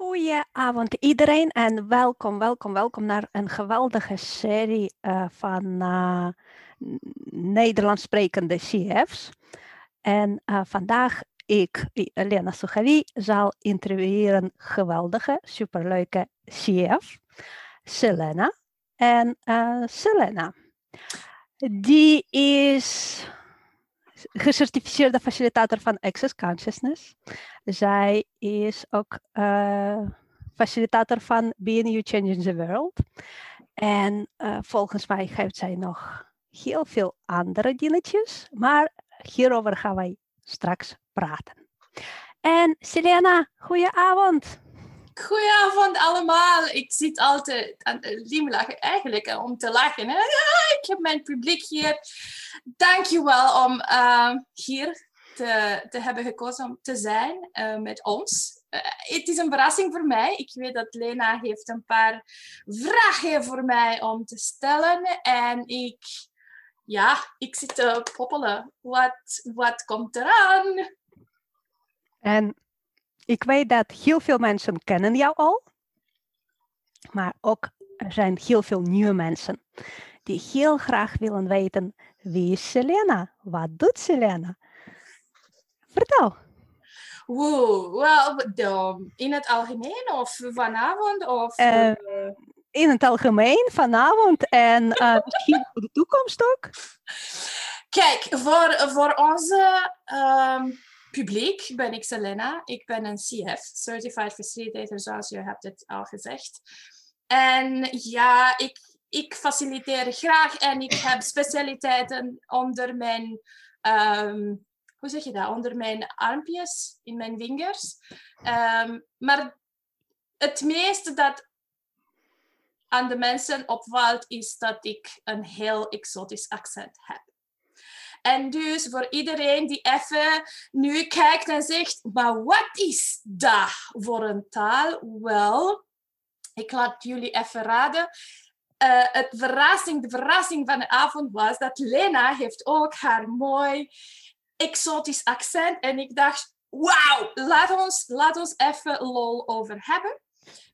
Goedenavond iedereen en welkom, welkom, welkom naar een geweldige serie uh, van uh, Nederlands sprekende CF's. En uh, vandaag ik, Lena Sugavi, zal intervieweren geweldige, superleuke CF, Selena. En Selena, die is gecertificeerde facilitator van Access Consciousness. Zij is ook uh, facilitator van BNU Changing the World. En uh, volgens mij geeft zij nog heel veel andere dingetjes, maar hierover gaan wij straks praten. En Selena, goedenavond. Goedenavond allemaal. Ik zit altijd aan het limlachen, eigenlijk om te lachen. Hè? Ik heb mijn publiek hier. Dankjewel om uh, hier te, te, hebben gekozen om te zijn uh, met ons. Uh, het is een verrassing voor mij. Ik weet dat Lena heeft een paar vragen voor mij om te stellen. En ik, ja, ik zit te poppelen. Wat, wat komt eraan? En ik weet dat heel veel mensen kennen jou al, maar ook er zijn heel veel nieuwe mensen die heel graag willen weten wie is Selena? Wat doet Selena? Vertel. Wow, well, in het algemeen of vanavond? Of, uh, in het algemeen, vanavond en uh, misschien voor de toekomst ook. Kijk, voor, voor onze um, publiek ben ik Selena. Ik ben een CF, Certified Facilitator, zoals je hebt het al gezegd. En ja, ik, ik faciliteer graag en ik heb specialiteiten onder mijn, um, hoe zeg je dat, onder mijn armpjes, in mijn vingers. Um, maar het meeste dat aan de mensen opvalt, is dat ik een heel exotisch accent heb. En dus voor iedereen die even nu kijkt en zegt, maar wat is dat voor een taal? Wel, ik laat jullie even raden. Uh, het verrassing, de verrassing van de avond was dat Lena heeft ook haar mooi exotisch accent. En ik dacht, wauw, laat ons, laat ons even lol over hebben.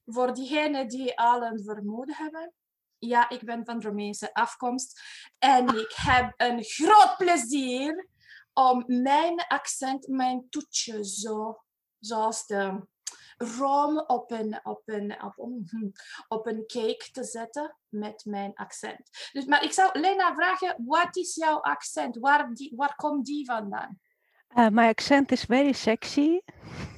Voor diegenen die al een vermoeden hebben ja, ik ben van Romeinse afkomst en ik heb een groot plezier om mijn accent, mijn toetje, zo, zoals de room op een, op, een, op, een, op een cake te zetten met mijn accent. Dus, maar ik zou Lena vragen, wat is jouw accent? Waar, die, waar komt die vandaan? Uh, mijn accent is very sexy.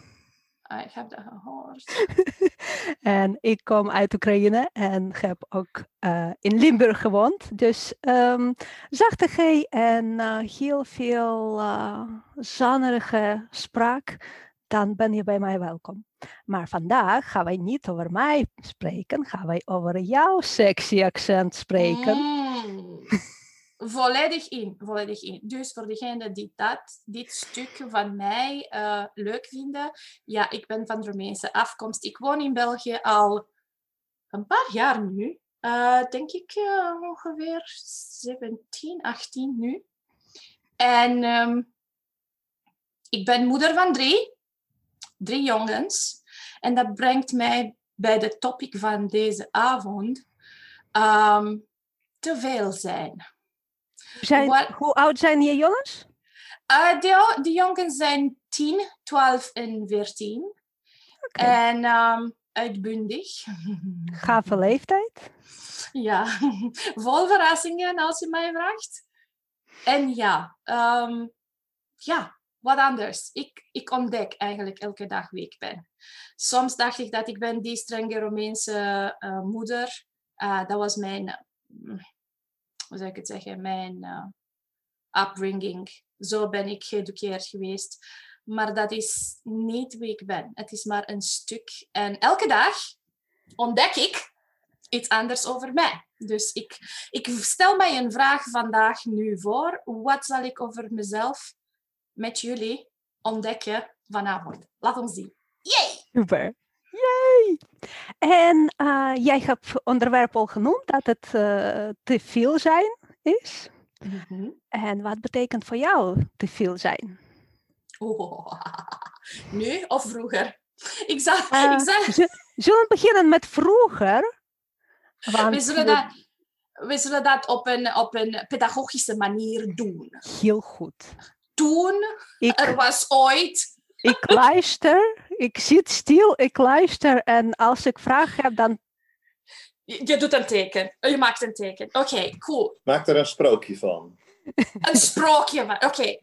Ah, ik heb dat gehoord. en ik kom uit Oekraïne en heb ook uh, in Limburg gewoond. Dus um, zachte G en uh, heel veel uh, zannerige spraak. Dan ben je bij mij welkom. Maar vandaag gaan wij niet over mij spreken, gaan wij over jouw sexy accent spreken. Mm volledig in, volledig in. Dus voor degenen die dat, dit stuk van mij uh, leuk vinden, ja, ik ben van Romeinse afkomst. Ik woon in België al een paar jaar nu. Uh, denk ik uh, ongeveer 17, 18 nu. En um, ik ben moeder van drie, drie jongens. En dat brengt mij bij de topic van deze avond. Um, te veel zijn. Zijn, hoe oud zijn je jongens? Uh, de, de jongens zijn 10, 12 en 14. Okay. En um, uitbundig. Gave leeftijd? Ja, vol verrassingen als je mij vraagt. En ja, um, ja, wat anders. Ik, ik ontdek eigenlijk elke dag wie ik ben. Soms dacht ik dat ik ben die strenge Romeinse uh, moeder. Uh, dat was mijn hoe zou ik het zeggen, mijn uh, upbringing. Zo ben ik geëduceerd geweest. Maar dat is niet wie ik ben. Het is maar een stuk. En elke dag ontdek ik iets anders over mij. Dus ik, ik stel mij een vraag vandaag nu voor. Wat zal ik over mezelf met jullie ontdekken vanavond? Laat ons zien. Yay! Super. En uh, jij hebt onderwerp al genoemd dat het uh, te veel zijn is. Mm -hmm. En wat betekent voor jou te veel zijn? Oh, nu of vroeger? Ik zag, Eh, ik zag, zullen we beginnen met vroeger? we, Want zullen we- dat, we zullen dat op een, op een pedagogische manier doen. Heel goed. Toen, Ik, er was ooit ik luister, ik zit stil, ik luister en als ik vragen heb, dan Je je doet een teken. Je maakt een teken. Oké, cool. Maak er een sprookje van. Een sprookje van. Oké.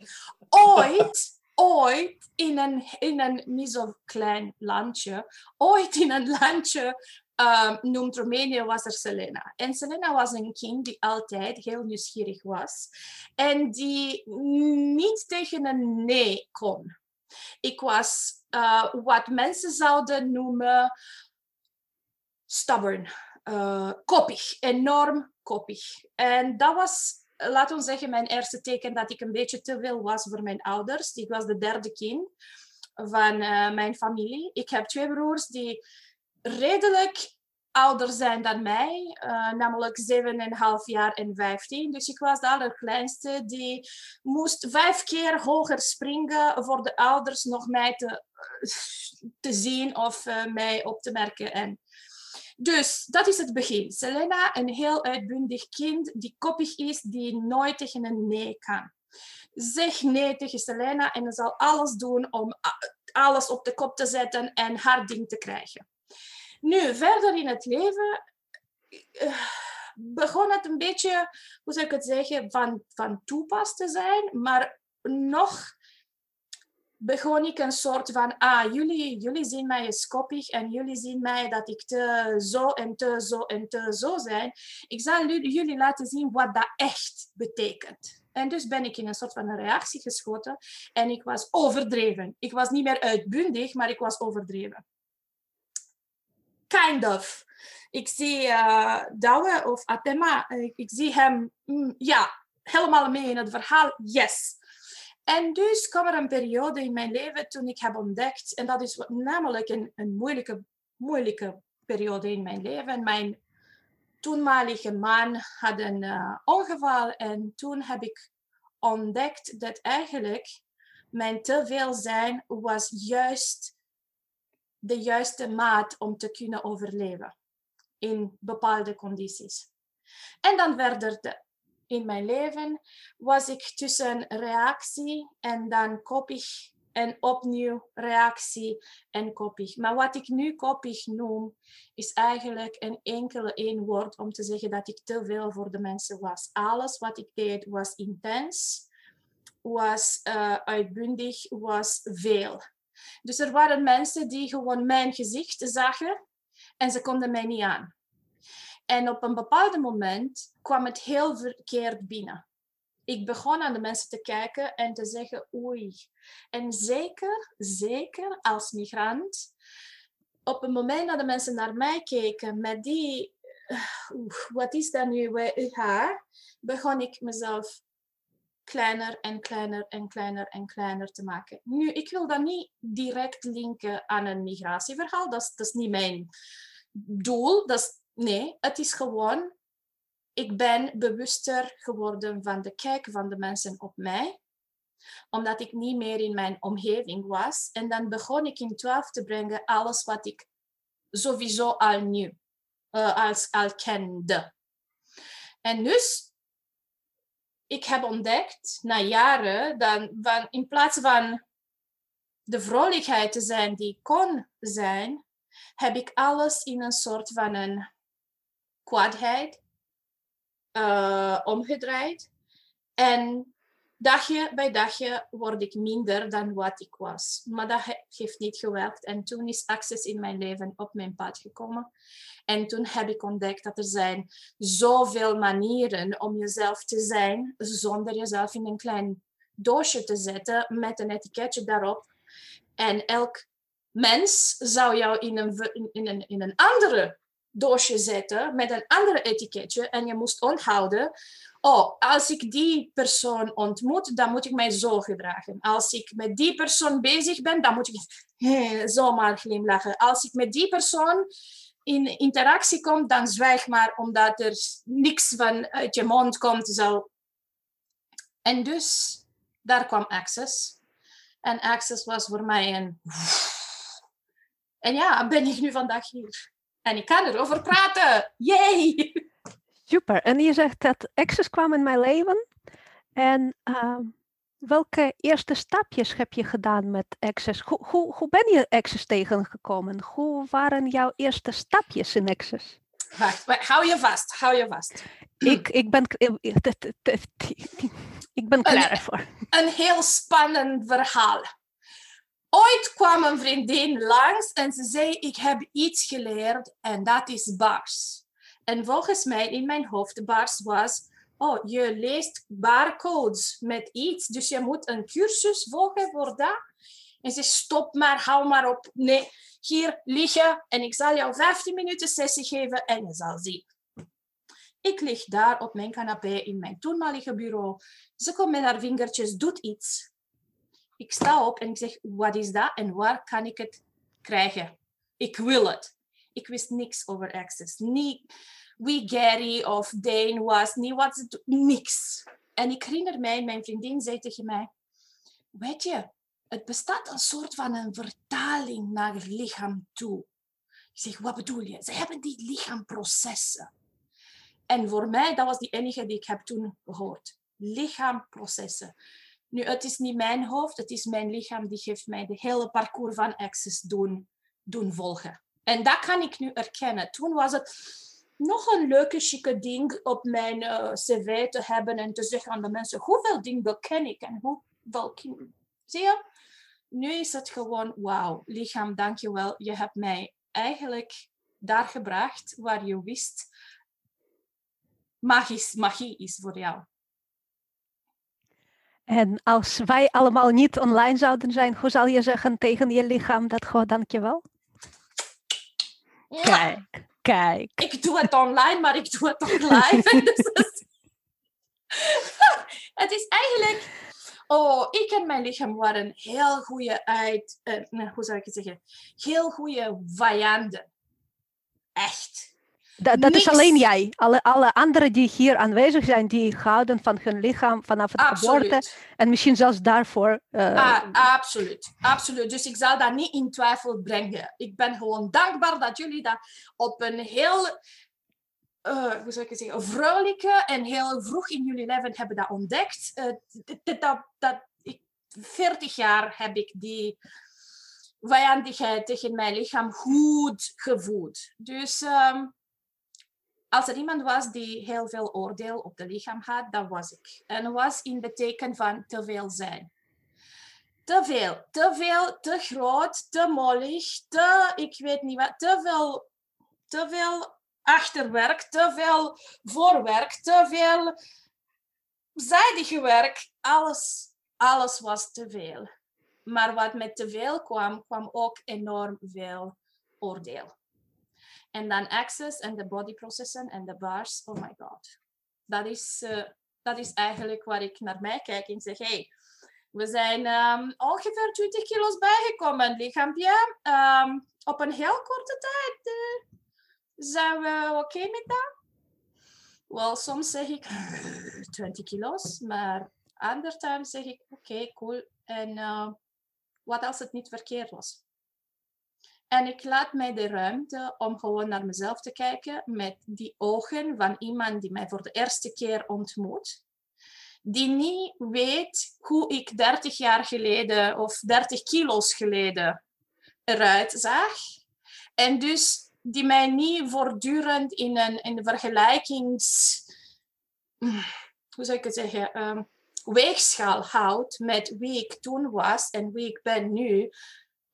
Ooit, ooit in een, in een niet zo klein landje, ooit in een landje um, noemt Roemenië was er Selena. En Selena was een kind die altijd heel nieuwsgierig was en die niet tegen een nee kon. Ik was uh, wat mensen zouden noemen stubborn, uh, koppig, enorm koppig. En dat was, laten we zeggen, mijn eerste teken dat ik een beetje te veel was voor mijn ouders. Ik was de derde kind van uh, mijn familie. Ik heb twee broers die redelijk ouder zijn dan mij, uh, namelijk 7,5 jaar en 15. Dus ik was de allerkleinste die moest vijf keer hoger springen voor de ouders nog mij te, te zien of uh, mij op te merken. En dus dat is het begin. Selena, een heel uitbundig kind die koppig is, die nooit tegen een nee kan. Zeg nee tegen Selena en ze zal alles doen om alles op de kop te zetten en haar ding te krijgen. Nu, verder in het leven uh, begon het een beetje, hoe zou ik het zeggen, van, van toepas te zijn, maar nog begon ik een soort van, ah, jullie, jullie zien mij koppig en jullie zien mij dat ik te zo en te zo en te zo zijn. Ik zal jullie laten zien wat dat echt betekent. En dus ben ik in een soort van een reactie geschoten en ik was overdreven. Ik was niet meer uitbundig, maar ik was overdreven. Kind of. Ik zie uh, Douwe of Atema, ik, ik zie hem, mm, ja, helemaal mee in het verhaal, yes. En dus kwam er een periode in mijn leven toen ik heb ontdekt, en dat is namelijk een, een moeilijke, moeilijke periode in mijn leven. Mijn toenmalige man had een uh, ongeval en toen heb ik ontdekt dat eigenlijk mijn te veel zijn was juist de juiste maat om te kunnen overleven in bepaalde condities. En dan verder de, in mijn leven was ik tussen reactie en dan koppig en opnieuw reactie en koppig. Maar wat ik nu koppig noem, is eigenlijk een enkele één woord om te zeggen dat ik te veel voor de mensen was. Alles wat ik deed was intens, was uh, uitbundig, was veel. Dus er waren mensen die gewoon mijn gezicht zagen en ze konden mij niet aan. En op een bepaald moment kwam het heel verkeerd binnen. Ik begon aan de mensen te kijken en te zeggen, oei. En zeker, zeker als migrant, op het moment dat de mensen naar mij keken met die, wat is dat nu, haar, begon ik mezelf kleiner en kleiner en kleiner en kleiner te maken. Nu, ik wil dat niet direct linken aan een migratieverhaal. Dat is, dat is niet mijn doel. Dat nee, het is gewoon... Ik ben bewuster geworden van de kijk van de mensen op mij. Omdat ik niet meer in mijn omgeving was. En dan begon ik in twijfel te brengen alles wat ik sowieso al knew. Uh, als, al kende. En dus ik heb ontdekt na jaren dat van, in plaats van de vrolijkheid te zijn die kon zijn, heb ik alles in een soort van een kwaadheid uh, omgedraaid. En dagje bij dagje word ik minder dan wat ik was. Maar dat heeft niet gewerkt. En toen is Access in mijn leven op mijn pad gekomen. En toen heb ik ontdekt dat er zijn zoveel manieren om jezelf te zijn, zonder jezelf in een klein doosje te zetten met een etiketje daarop. En elk mens zou jou in een, in een, in een andere doosje zetten met een andere etiketje. En je moest onthouden, oh, als ik die persoon ontmoet, dan moet ik mij zo gedragen. Als ik met die persoon bezig ben, dan moet ik zomaar glimlachen. Als ik met die persoon in interactie komt, dan zwijg maar omdat er niks van uit je mond komt. Zo. En dus, daar kwam Access. En Access was voor mij een En ja, ben ik nu vandaag hier. En ik kan erover praten. Yay! Super. En je zegt dat exes kwamen in mijn leven. En ehm, welke eerste stapjes heb je gedaan met Access? Hoe, hoe, hoe ben je Access tegengekomen? Hoe waren jouw eerste stapjes in Access? Wacht, wacht, hou je vast, hou je vast. Ik, ik ben, ik ben klaar ervoor. Een heel spannend verhaal. Ooit kwam een vriendin langs en ze zei: Ik heb iets geleerd en dat is bars. En volgens mij in mijn hoofd, bars was oh, je leest barcodes met iets, dus je moet een cursus volgen voor dat. En ze stop maar, hou maar op. Nee, hier liggen en ik zal jou 15 minuten sessie geven en je zal zien. Ik lig daar op mijn canapé in mijn toenmalige bureau. Ze komt met haar vingertjes, doet iets. Ik sta op en ik zeg, wat is dat en waar kan ik het krijgen? Ik wil het. Ik wist niks over Access. Niet wie Gary of Dane was, niet wat ze niks. En ik herinner mij, mijn vriendin zei tegen mij, weet je, het bestaat een soort van een vertaling naar het lichaam toe. Ik zeg, wat bedoel je? Ze hebben die lichaamprocessen. En voor mij, dat was die enige die ik heb toen gehoord. Lichaamprocessen. Nu, het is niet mijn hoofd, het is mijn lichaam die heeft mij de hele parcours van Access doen, doen volgen. En dat kan ik nu erkennen. Toen was het nog een leuke, chique ding op mijn uh, cv te hebben en te zeggen aan de mensen hoeveel dingen ken ik en hoeveel... Zie je? Nu is het gewoon, wauw, lichaam, dankjewel. Je hebt mij eigenlijk daar gebracht waar je wist, magisch, magie is voor jou. En als wij allemaal niet online zouden zijn, hoe zal je zeggen tegen je lichaam dat gewoon dankjewel? Ja. Kijk, kijk. Ik doe het online, maar ik doe het ook live. dus het is eigenlijk... Oh, ik en mijn lichaam waren heel goede uit... Uh, hoe zou ik het zeggen? Heel goede vijanden. Echt. Dat, dat is alleen jij. Alle, alle anderen die hier aanwezig zijn, die houden van hun lichaam vanaf het absoluut. geboorte. En misschien zelfs daarvoor. Uh, ah, absoluut, absoluut. Dus ik zal dat niet in twijfel brengen. Ik ben gewoon dankbaar dat jullie dat op een heel, uh, hoe zou ik het zeggen, vrolijke en heel vroeg in jullie leven hebben dat ontdekt. Uh, dat, dat, ik, 40 jaar heb ik die vijandigheid tegen mijn lichaam goed gevoed. Dus... Um, als er iemand was die heel veel oordeel op het lichaam had, dat was ik. En was in beteken van te veel zijn. Te veel, te veel, te groot, te mollig, te, ik weet niet wat, te veel, te veel achterwerk, te veel voorwerk, te veel zijdige werk. Alles, alles was te veel. Maar wat met te veel kwam, kwam ook enorm veel oordeel. En dan access en de body processen en de bars. Oh my god. Dat is, uh, dat is eigenlijk waar ik naar mij kijk en zeg, hey, we zijn um, ongeveer 20 kilo's bijgekomen, lichaampje. Um, op een heel korte tijd uh, zijn we oké met dat? Wel, soms zeg ik 20 kilo's, maar andere times zeg ik oké, cool. En uh, wat als het niet verkeerd was? En ik laat mij de ruimte om gewoon naar mezelf te kijken met die ogen van iemand die mij voor de eerste keer ontmoet. Die niet weet hoe ik 30 jaar geleden of 30 kilo's geleden eruit zag. En dus die mij niet voortdurend in een, in de vergelijkings... Hoe zou ik het zeggen? Um, weegschaal houdt met wie ik toen was en wie ik ben nu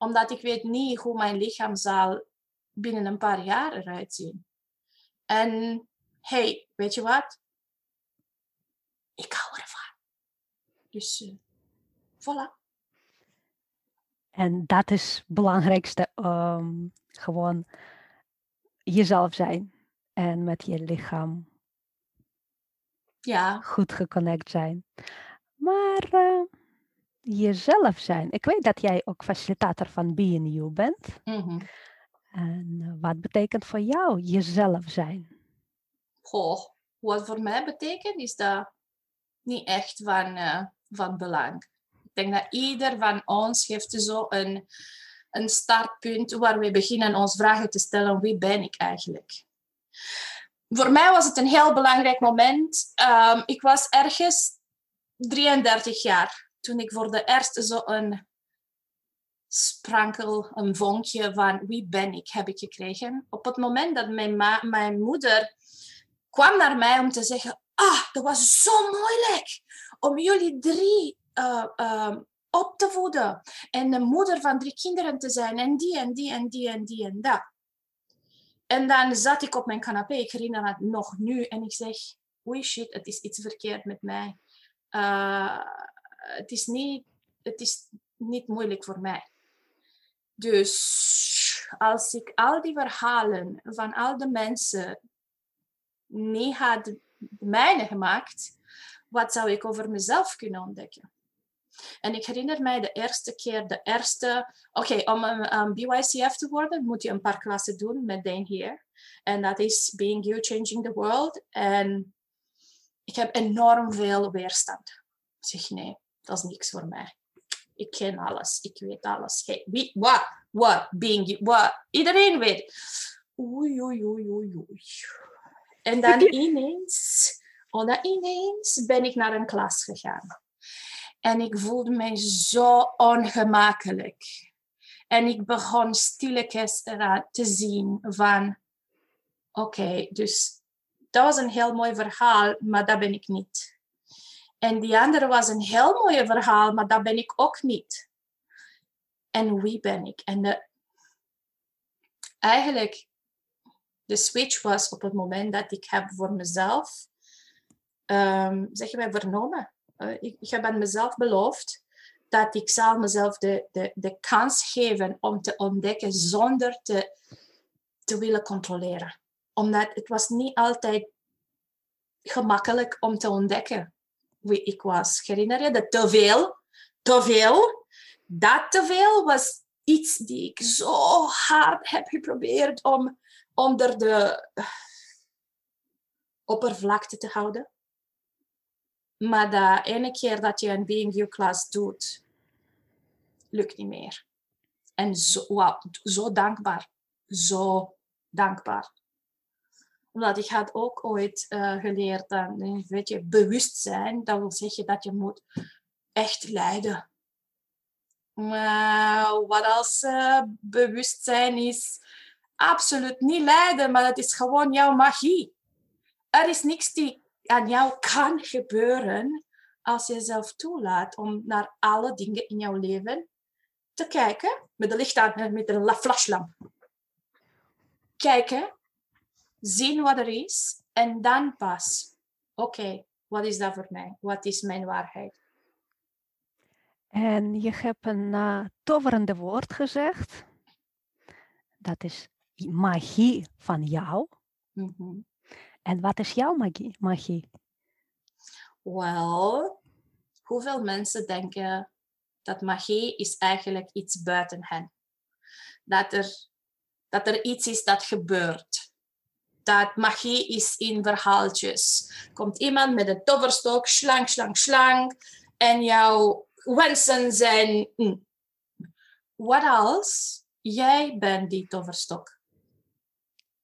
omdat ik weet niet hoe mijn lichaam zal binnen een paar jaar eruit zien. En hey, weet je wat? Ik hou ervan. Dus uh, voilà. En dat is het belangrijkste. Um, gewoon jezelf zijn. En met je lichaam ja. goed geconnect zijn. Maar uh, jezelf zijn. Ik weet dat jij ook facilitator van Being You bent. Mm -hmm. En wat betekent voor jou jezelf zijn? Goh, wat voor mij betekent is dat niet echt van, uh, van belang. Ik denk dat ieder van ons heeft zo een, een startpunt waar we beginnen ons vragen te stellen: wie ben ik eigenlijk? Voor mij was het een heel belangrijk moment. Um, ik was ergens 33 jaar toen ik voor de eerste zo een sprankel, een vonkje van wie ben ik, heb ik gekregen. Op het moment dat mijn, mijn moeder kwam naar mij om te zeggen, ah, dat was zo moeilijk om jullie drie uh, uh, op te voeden. En de moeder van drie kinderen te zijn. En die en die en die en die en dat. En dan zat ik op mijn canapé. Ik herinner het nog nu. En ik zeg, oei shit, het is iets verkeerd met mij. Uh, het, is niet, het is niet moeilijk voor mij. Dus als ik al die verhalen van al de mensen niet had mijne gemaakt, wat zou ik over mezelf kunnen ontdekken? En ik herinner mij de eerste keer, de eerste... Oké, om een BYCF te worden, moet je een paar klassen doen met Dane hier. En dat is Being You, Changing the World. En ik heb enorm veel weerstand. Ik zeg, nee, dat is niks voor mij. Ik ken alles, ik weet alles. Hey, wie, wat, wat, being you, wat. Iedereen weet. Oei, oei, oei, oei, oei. En dan ineens, oh, dan ineens ben ik naar een klas gegaan. En ik voelde me zo ongemakkelijk. En ik begon stilletjes te zien van... Oké, dus dat was een heel mooi verhaal, maar dat ben ik niet. En die andere was een heel mooi verhaal, maar dat ben ik ook niet. En wie ben ik? En de, eigenlijk, de switch was op het moment dat ik heb voor mezelf, um, zeg je vernomen, uh, ik, ik heb aan mezelf beloofd dat ik zal mezelf de, de, de kans geven om te ontdekken zonder te, te willen controleren. Omdat het was niet altijd gemakkelijk om te ontdekken wie ik was. Herinner je dat te veel? Te veel? Dat te veel was iets die ik zo hard heb geprobeerd om onder de oppervlakte te houden. Maar de ene keer dat je een Being You class doet, lukt niet meer. En zo, zo dankbaar. Zo dankbaar. Omdat ik had ook ooit uh, geleerd dat, je, bewustzijn, dat wil zeggen dat je moet echt lijden. Maar wat als uh, bewustzijn is absoluut niet lijden, maar het is gewoon jouw magie. Er is niks die aan jou kan gebeuren als je jezelf toelaat om naar alle dingen in jouw leven te kijken met de licht aan, met een flashlamp. Kijken, zien wat er is en dan pas, oké, wat is dat voor mij? Wat is mijn waarheid? En je hebt een uh, toverende woord gezegd. Dat is magie van jou. Mm -hmm. En wat is jouw magie? magie? Wel, hoeveel mensen denken dat magie is eigenlijk iets buiten hen? Dat er, dat er iets is dat gebeurt. Dat magie is in verhaaltjes. Komt iemand met een toverstok, slang, slang, slang, en jouw wensen zijn. Mm. Wat als jij bent die toverstok?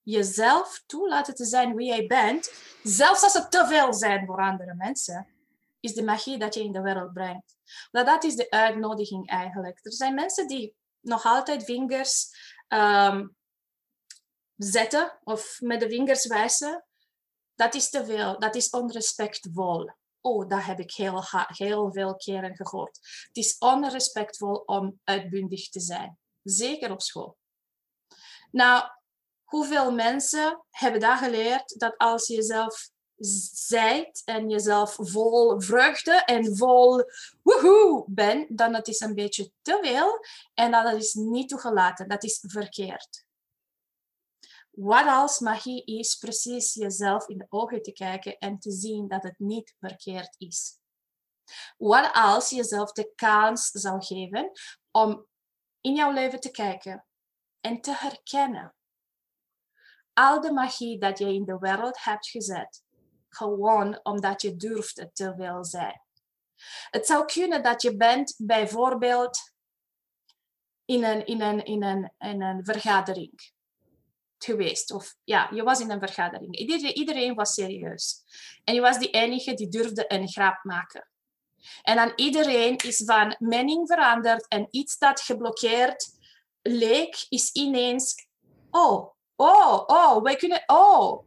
jezelf toelaten te zijn wie jij bent, zelfs als het te veel zijn voor andere mensen, is de magie dat je in de wereld brengt. Dat, dat is de uitnodiging eigenlijk. Er zijn mensen die nog altijd vingers um, zetten of met de vingers wijzen. Dat is te veel, dat is onrespectvol. Oh, dat heb ik heel, heel veel keren gehoord. Het is onrespectvol om uitbundig te zijn. Zeker op school. Nou, hoeveel mensen hebben dat geleerd dat als je jezelf zijt en jezelf vol vreugde en vol woehoe bent, dan het is een beetje te veel en dat is niet toegelaten. Dat is verkeerd. Wat als magie is precies jezelf in de ogen te kijken en te zien dat het niet verkeerd is? Wat als je jezelf de kans zou geven om in jouw leven te kijken en te herkennen al de magie dat je in de wereld hebt gezet, gewoon omdat je durft te veel zijn. Het zou kunnen dat je bent bijvoorbeeld in een, in een, in een, in een vergadering geweest. Of ja, je was in een vergadering. Iedereen, was serieus. En je was de enige die durfde een grap maken. En dan iedereen is van mening veranderd en iets dat geblokkeerd leek, is ineens, oh, oh, oh, wij kunnen, oh.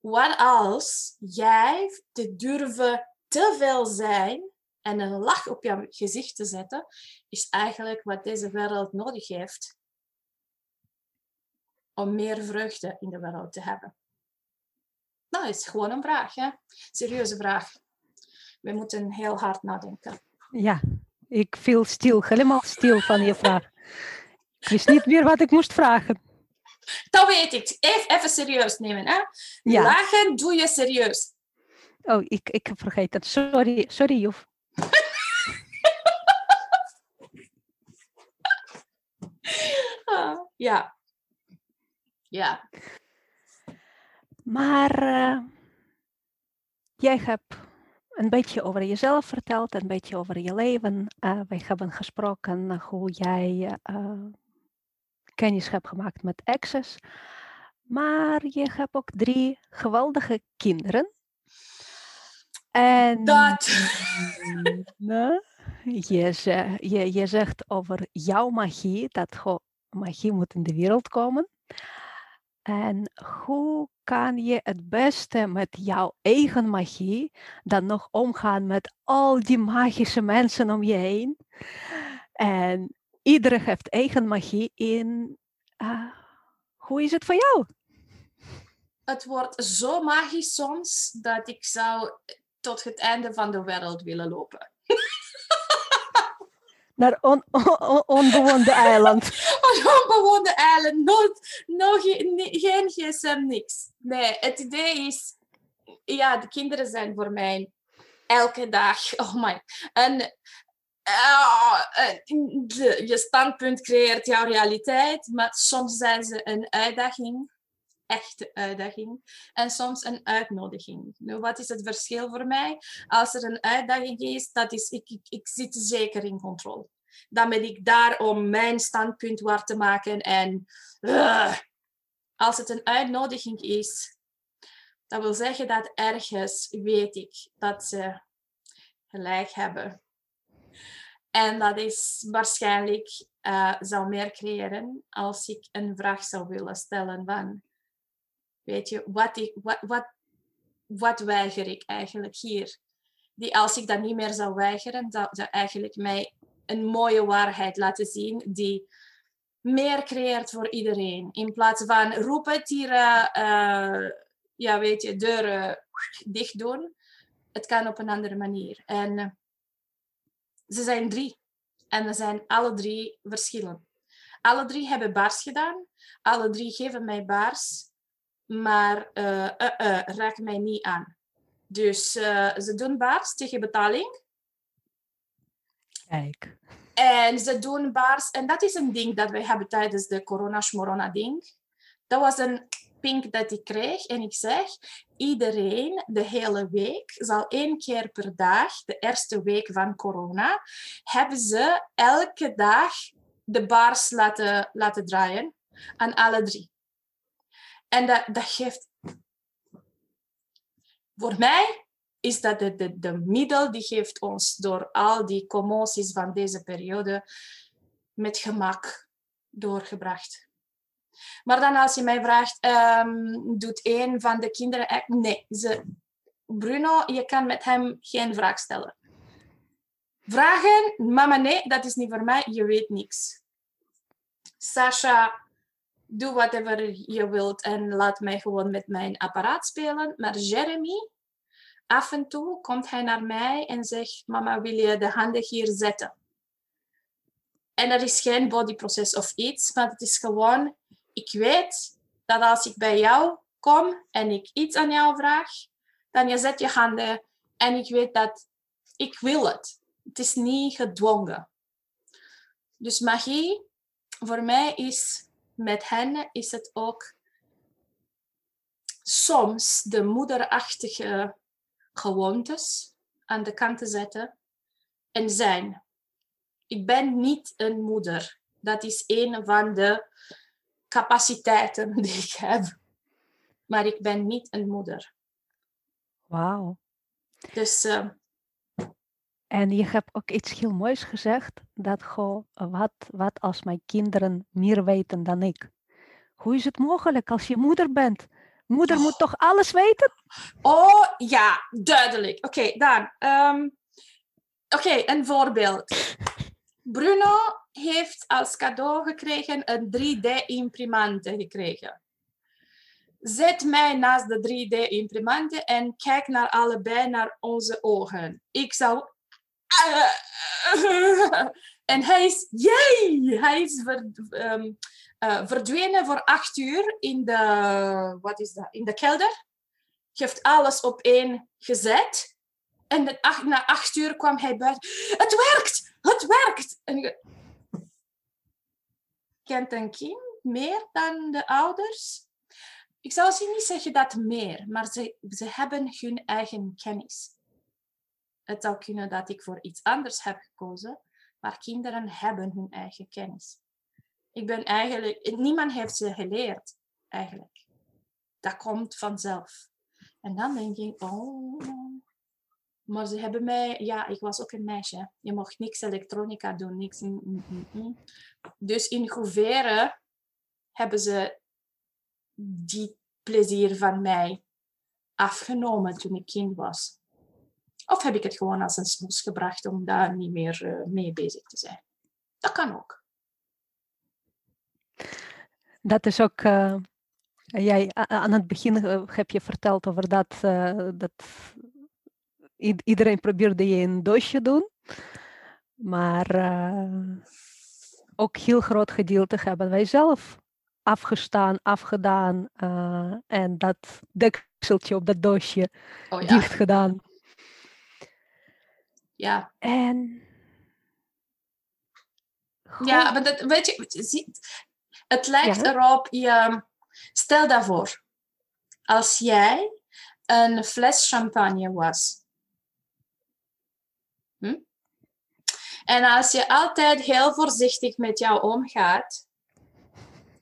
Wat als jij te durven te veel zijn en een lach op je gezicht te zetten, is eigenlijk wat deze wereld nodig heeft om meer vreugde in de wereld te hebben? Nou, is gewoon een vraag, hè? Serieuze vraag. We moeten heel hard nadenken. Ja, ik viel stil, helemaal stil van je vraag. Ik wist niet meer wat ik moest vragen. Dat weet ik. Even, even serieus nemen, hè? Ja. Lachen doe je serieus. Oh, ik, ik vergeet het. Sorry, sorry Joef. Ah, ja, ja. Maar uh, jij hebt een beetje over jezelf verteld, een beetje over je leven. Uh, wij hebben gesproken hoe jij uh, kennis hebt gemaakt met Access. Maar je hebt ook drie geweldige kinderen. En dat. je, je, je zegt over jouw magie, dat magie moet in de wereld komen. En hoe kan je het beste met jouw eigen magie dan nog omgaan met al die magische mensen om je heen? En iedereen heeft eigen magie in. Uh, hoe is het voor jou? Het wordt zo magisch soms dat ik zou tot het einde van de wereld willen lopen. Naar on, on, onbewoonde eiland. onbewoonde eiland, nooit, nog geen gsm, niks. Nee, het idee is, ja, de kinderen zijn voor mij elke dag, oh my. En uh, je standpunt creëert jouw realiteit, maar soms zijn ze een uitdaging echte uitdaging en soms een uitnodiging. Nu, wat is het verschil voor mij? Als er een uitdaging is, dat is ik, ik, ik zit zeker in controle. Dan ben ik daar om mijn standpunt waar te maken. En uh, als het een uitnodiging is, dat wil zeggen dat ergens weet ik dat ze gelijk hebben. En dat is waarschijnlijk uh, zou meer creëren als ik een vraag zou willen stellen van Weet je, wat, wat, wat, weiger ik eigenlijk hier? Die als ik dat niet meer zou weigeren, zou, zou eigenlijk mij een mooie waarheid laten zien die meer creëert voor iedereen. In plaats van roepen, tieren, uh, ja, weet je, deuren dicht doen. Het kan op een andere manier. En uh, ze zijn drie. En we zijn alle drie verschillend. Alle drie hebben baars gedaan. Alle drie geven mij baars maar uh, uh, raak mij niet aan. Dus ze doen baars tegen betaling. Kijk. En ze doen baars, en dat is een ding dat wij hebben tijdens de corona-smorona-ding. Dat was een pink dat ik kreeg en ik zeg, iedereen de hele week zal één keer per dag, de eerste week van corona, hebben ze elke dag de baars laten, laten draaien aan alle drie. En dat, dat geeft... Voor mij is dat de, de, de middel die geeft ons door al die commoties van deze periode met gemak doorgebracht. Maar dan als je mij vraagt, um, doet een van de kinderen... Nee, ze, Bruno, je kan met hem geen vraag stellen. Vragen, mama nee, dat is niet voor mij, je weet niks. Sasha, doe whatever je wilt en laat mij gewoon met mijn apparaat spelen. Maar Jeremy, af en toe komt hij naar mij en zegt, mama, wil je de handen hier zetten? En er is geen bodyproces of iets, maar het is gewoon, ik weet dat als ik bij jou kom en ik iets aan jou vraag, dan je zet je handen en ik weet dat ik wil het. Het is niet gedwongen. Dus magie voor mij is met hen is het ook soms de moederachtige gewoontes aan de kant te zetten en zijn. Ik ben niet een moeder Dat is een van de capaciteiten die ik heb. Maar ik ben niet een moeder. Wauw. Dus uh, En je hebt ook iets heel moois gezegd. Dat gewoon, wat, wat als mijn kinderen meer weten dan ik? Hoe is het mogelijk als je moeder bent? Moeder Oh. moet toch alles weten? Oh ja, duidelijk. Oké, dan. ehm, Oké, een voorbeeld. Bruno heeft als cadeau gekregen een 3D-imprimante gekregen. Zet mij naast de 3D-imprimante en kijk naar allebei naar onze ogen. Ik zou. En hij is. Jee! Hij is ver- ehm, eh, verdwenen voor acht uur in de. Wat is dat? In de kelder heeft alles op één gezet. En na acht uur kwam hij buiten. Het werkt! Het werkt! Je... Kent een kind meer dan de ouders? Ik zou ze niet zeggen dat meer, maar ze, ze hebben hun eigen kennis. Het zou kunnen dat ik voor iets anders heb gekozen, maar kinderen hebben hun eigen kennis. Ik ben eigenlijk... Niemand heeft ze geleerd, eigenlijk. Dat komt vanzelf. En dan denk ik, oh. Maar ze hebben mij, ja, ik was ook een meisje. Je mocht niks elektronica doen, niks. mm, mm, mm. Dus in hoeverre hebben ze die plezier van mij afgenomen toen ik kind was? Of heb ik het gewoon als een smoes gebracht om daar niet meer eh, mee bezig te zijn? Dat kan ook. Dat is ook. eh, jij, aan het begin eh, heb je verteld over dat, dat iedereen probeerde je een doosje doen. Maar eh, ook heel groot gedeelte hebben wij zelf afgestaan, afgedaan en dat dekseltje op dat doosje Oh ja, dicht gedaan. Ja. En Ja, maar dat, weet je, het lijkt Ja. erop, je, stel daarvoor, als jij een fles champagne was. Hm? En als je altijd heel voorzichtig met jou omgaat,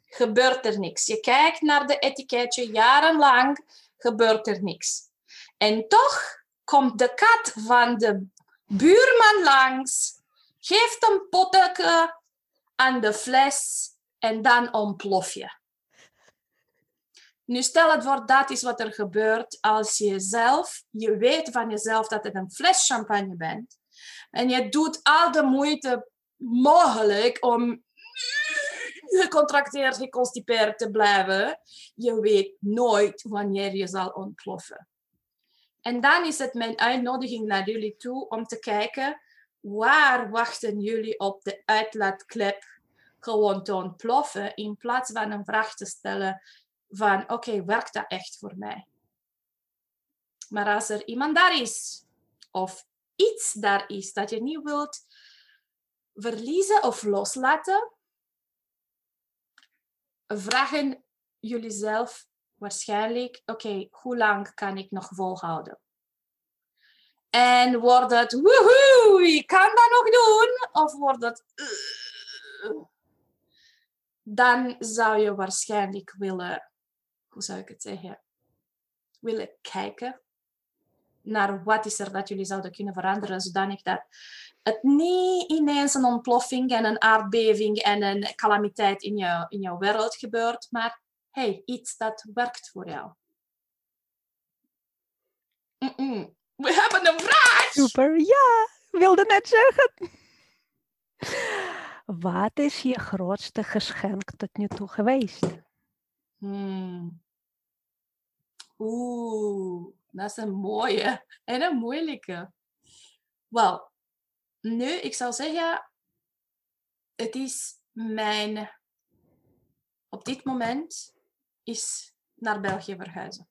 gebeurt er niks. Je kijkt naar de etiketje, jarenlang gebeurt er niks. En toch komt de kat van de buurman langs, geeft een potje aan de fles en dan ontplof je. Nu stel het voor, dat is wat er gebeurt als je zelf, je weet van jezelf dat het een fles champagne bent en je doet al de moeite mogelijk om gecontracteerd, geconstipeerd te blijven. Je weet nooit wanneer je zal ontploffen. En dan is het mijn uitnodiging naar jullie toe om te kijken waar wachten jullie op de uitlaatklep gewoon te ontploffen in plaats van een vraag te stellen van oké, werkt dat echt voor mij? Maar als er iemand daar is of iets daar is dat je niet wilt verliezen of loslaten, vragen jullie zelf waarschijnlijk, oké, hoe lang kan ik nog volhouden? En wordt het, woehoe, ik kan dat nog doen? Of wordt het, "Ugh." dan zou je waarschijnlijk willen, hoe zou ik het zeggen, willen kijken naar wat is er dat jullie zouden kunnen veranderen, zodanig dat het niet ineens een ontploffing en een aardbeving en een calamiteit in, jou, in jouw wereld gebeurt, maar hey, iets dat werkt voor jou. Mm-mm. We hebben een vraag! super, ja, wilde net zeggen. Wat is je grootste geschenk tot nu toe geweest? Hmm. Oeh, dat is een mooie en een moeilijke. Wel, nu, ik zou zeggen, het is mijn, op dit moment, is naar België verhuizen.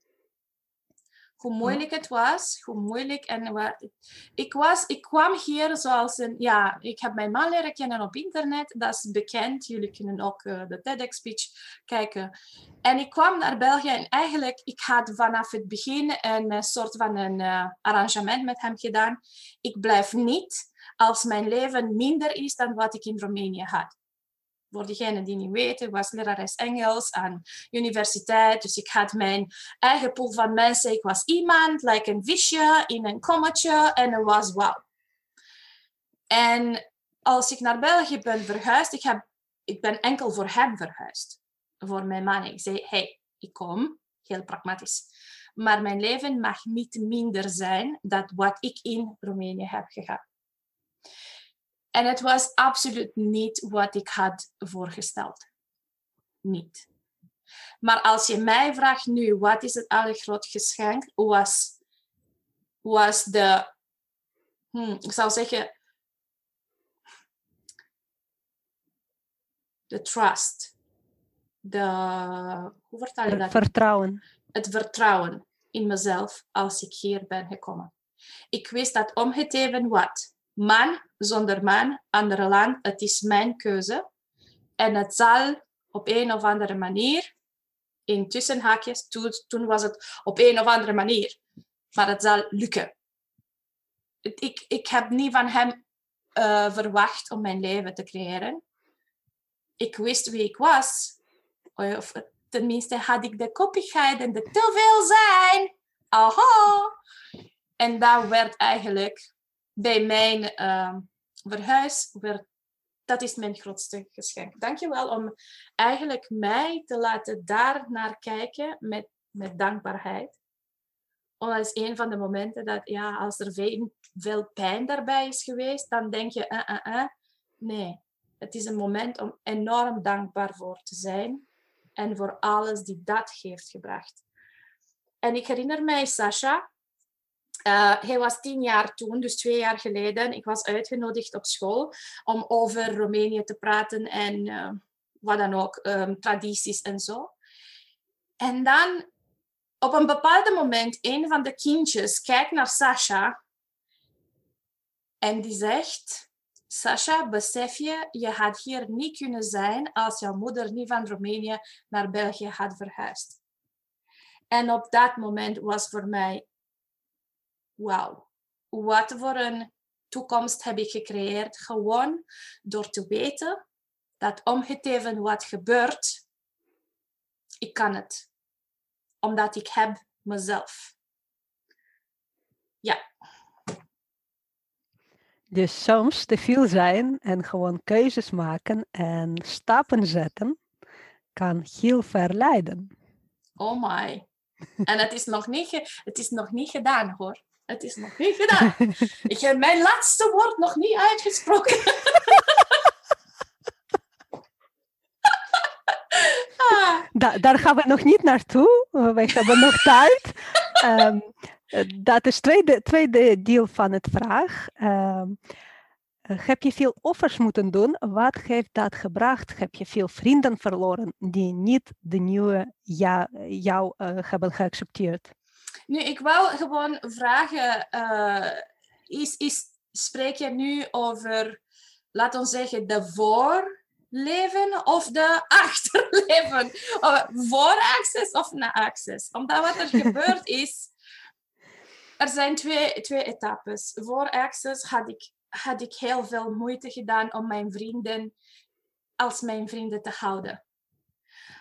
Hoe moeilijk het was, hoe moeilijk en wat. Ik, was, ik kwam hier zoals een, ja, ik heb mijn man leren kennen op internet, dat is bekend. Jullie kunnen ook eh, de TEDx-speech kijken. En ik kwam naar België en eigenlijk, ik had vanaf het begin een eh, soort van een eh, arrangement met hem gedaan. Ik blijf niet als mijn leven minder is dan wat ik in Roemenië had. Voor diegenen die niet weten, was lerares Engels aan universiteit. Dus ik had mijn eigen pool van mensen. Ik was iemand, like een visje in een kommetje en het was wauw. En als ik naar België ben verhuisd, ik, heb, ik ben enkel voor hem verhuisd. Voor mijn man. Ik zei, hey, ik kom. Heel pragmatisch. Maar mijn leven mag niet minder zijn dan wat ik in Roemenië heb gehad. En het was absoluut niet wat ik had voorgesteld. Niet. Maar als je mij vraagt nu, wat is het allergroot geschenk, was, was de, hmm, ik zou zeggen, de trust. De, hoe vertaal je dat? Vertrouwen. Het vertrouwen in mezelf als ik hier ben gekomen. Ik wist dat om het even wat man zonder man, andere land, het is mijn keuze. En het zal op een of andere manier, in tussenhaakjes, toen, toen was het op een of andere manier, maar het zal lukken. Ik, ik heb niet van hem uh, verwacht om mijn leven te creëren. Ik wist wie ik was, of tenminste had ik de koppigheid en de te veel zijn. Aha! En dat werd eigenlijk bij mijn uh, verhuis, dat is mijn grootste geschenk. Dankjewel om eigenlijk mij te laten daar naar kijken met, met dankbaarheid. Want dat is een van de momenten dat, ja, als er veel, veel pijn daarbij is geweest, dan denk je, uh, uh, uh. nee, het is een moment om enorm dankbaar voor te zijn en voor alles die dat heeft gebracht. En ik herinner mij Sasha, uh, hij was tien jaar toen, dus twee jaar geleden. Ik was uitgenodigd op school om over Roemenië te praten en uh, wat dan ook, um, tradities en zo. En dan op een bepaald moment, een van de kindjes kijkt naar Sasha en die zegt: Sasha, besef je, je had hier niet kunnen zijn als jouw moeder niet van Roemenië naar België had verhuisd. En op dat moment was voor mij wauw, wat voor een toekomst heb ik gecreëerd? Gewoon door te weten dat om het even wat gebeurt, ik kan het. Omdat ik heb mezelf. Ja. Dus soms te veel zijn en gewoon keuzes maken en stappen zetten, kan heel ver leiden. Oh my. En het is nog niet, het is nog niet gedaan hoor. Het is nog niet gedaan. Ik heb mijn laatste woord nog niet uitgesproken. Da daar gaan we nog niet naartoe. Wij hebben nog tijd. Um, dat is het tweede, tweede deel van het vraag. Um, heb je veel offers moeten doen? Wat heeft dat gebracht? Heb je veel vrienden verloren die niet de nieuwe ja, jou uh, hebben geaccepteerd? Nu, ik wil gewoon vragen, uh, is, is, spreek je nu over, laten we zeggen, de voorleven of de achterleven? Voor access of na access? Omdat wat er gebeurd is, er zijn twee, twee etappes. Voor access had ik, had ik heel veel moeite gedaan om mijn vrienden als mijn vrienden te houden.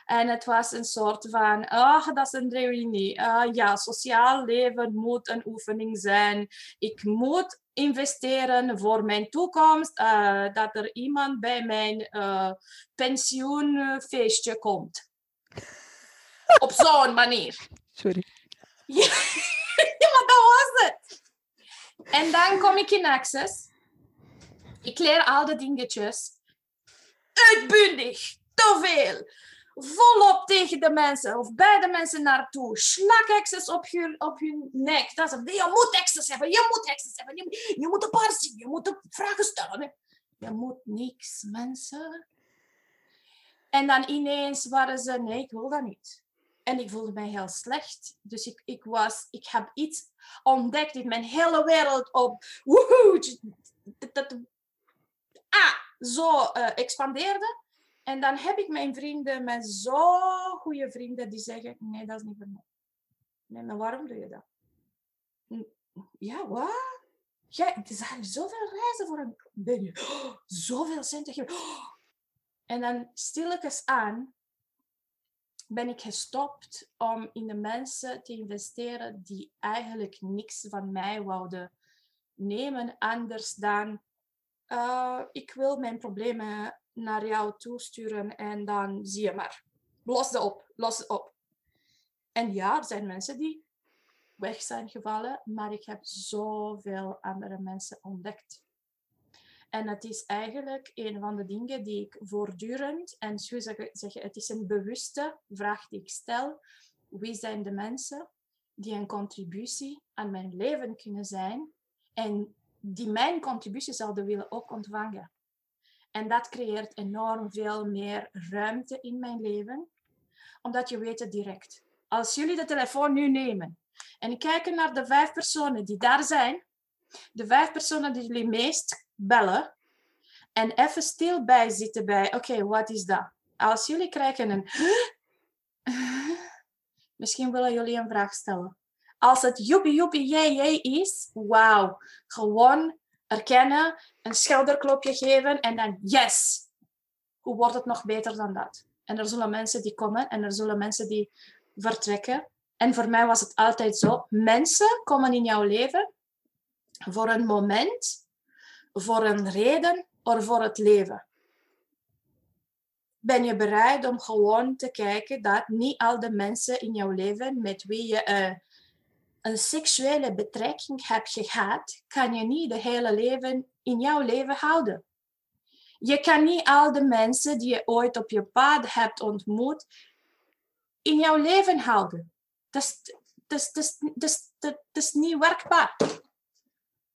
En het was een soort van, oh, dat is een reunie. Uh, ja, sociaal leven moet een oefening zijn. Ik moet investeren voor mijn toekomst. Uh, dat er iemand bij mijn uh, pensioenfeestje komt. Op zo'n manier. Sorry. Ja, maar dat was het. En dan kom ik in Access. Ik leer al de dingetjes. Uitbundig. Te veel volop tegen de mensen of bij de mensen naartoe. Slak op op hun nek. Dat is, je moet access hebben, je moet access hebben. Je, je moet een paar zien, je moet vragen stellen. Je moet niks, mensen. En dan ineens waren ze, nee, ik wil dat niet. En ik voelde mij heel slecht. Dus ik, ik, was, ik heb iets ontdekt in mijn hele wereld op woehoe, dat, ah, zo uh, expandeerde. En dan heb ik mijn vrienden, mijn zo goede vrienden, die zeggen, nee, dat is niet voor mij. Nee, maar waarom doe je dat? Ja, wat? Ja, het is zoveel reizen voor een je zoveel centen geven. En dan stilletjes aan ben ik gestopt om in de mensen te investeren die eigenlijk niks van mij wouden nemen, anders dan uh, ik wil mijn problemen naar jou toesturen en dan zie je maar. Los het op, los het op. En ja, er zijn mensen die weg zijn gevallen, maar ik heb zoveel andere mensen ontdekt. En het is eigenlijk een van de dingen die ik voortdurend, en zo zeggen, het is een bewuste vraag die ik stel. Wie zijn de mensen die een contributie aan mijn leven kunnen zijn en die mijn contributie zouden willen ook ontvangen? En dat creëert enorm veel meer ruimte in mijn leven, omdat je weet het direct. Als jullie de telefoon nu nemen en kijken naar de vijf personen die daar zijn, de vijf personen die jullie meest bellen, en even stil bij zitten bij, oké, wat is dat? Als jullie krijgen een, misschien willen jullie een vraag stellen. Als het joepie joepie jee jee is, wauw, gewoon erkennen, een schouderklopje geven en dan yes. Hoe wordt het nog beter dan dat? En er zullen mensen die komen en er zullen mensen die vertrekken. En voor mij was het altijd zo. Mensen komen in jouw leven voor een moment, voor een reden of voor het leven. Ben je bereid om gewoon te kijken dat niet al de mensen in jouw leven met wie je uh, een seksuele betrekking hebt gehad, kan je niet de hele leven in jouw leven houden. Je kan niet al de mensen die je ooit op je pad hebt ontmoet in jouw leven houden. Dat is, dat dat dat is niet werkbaar.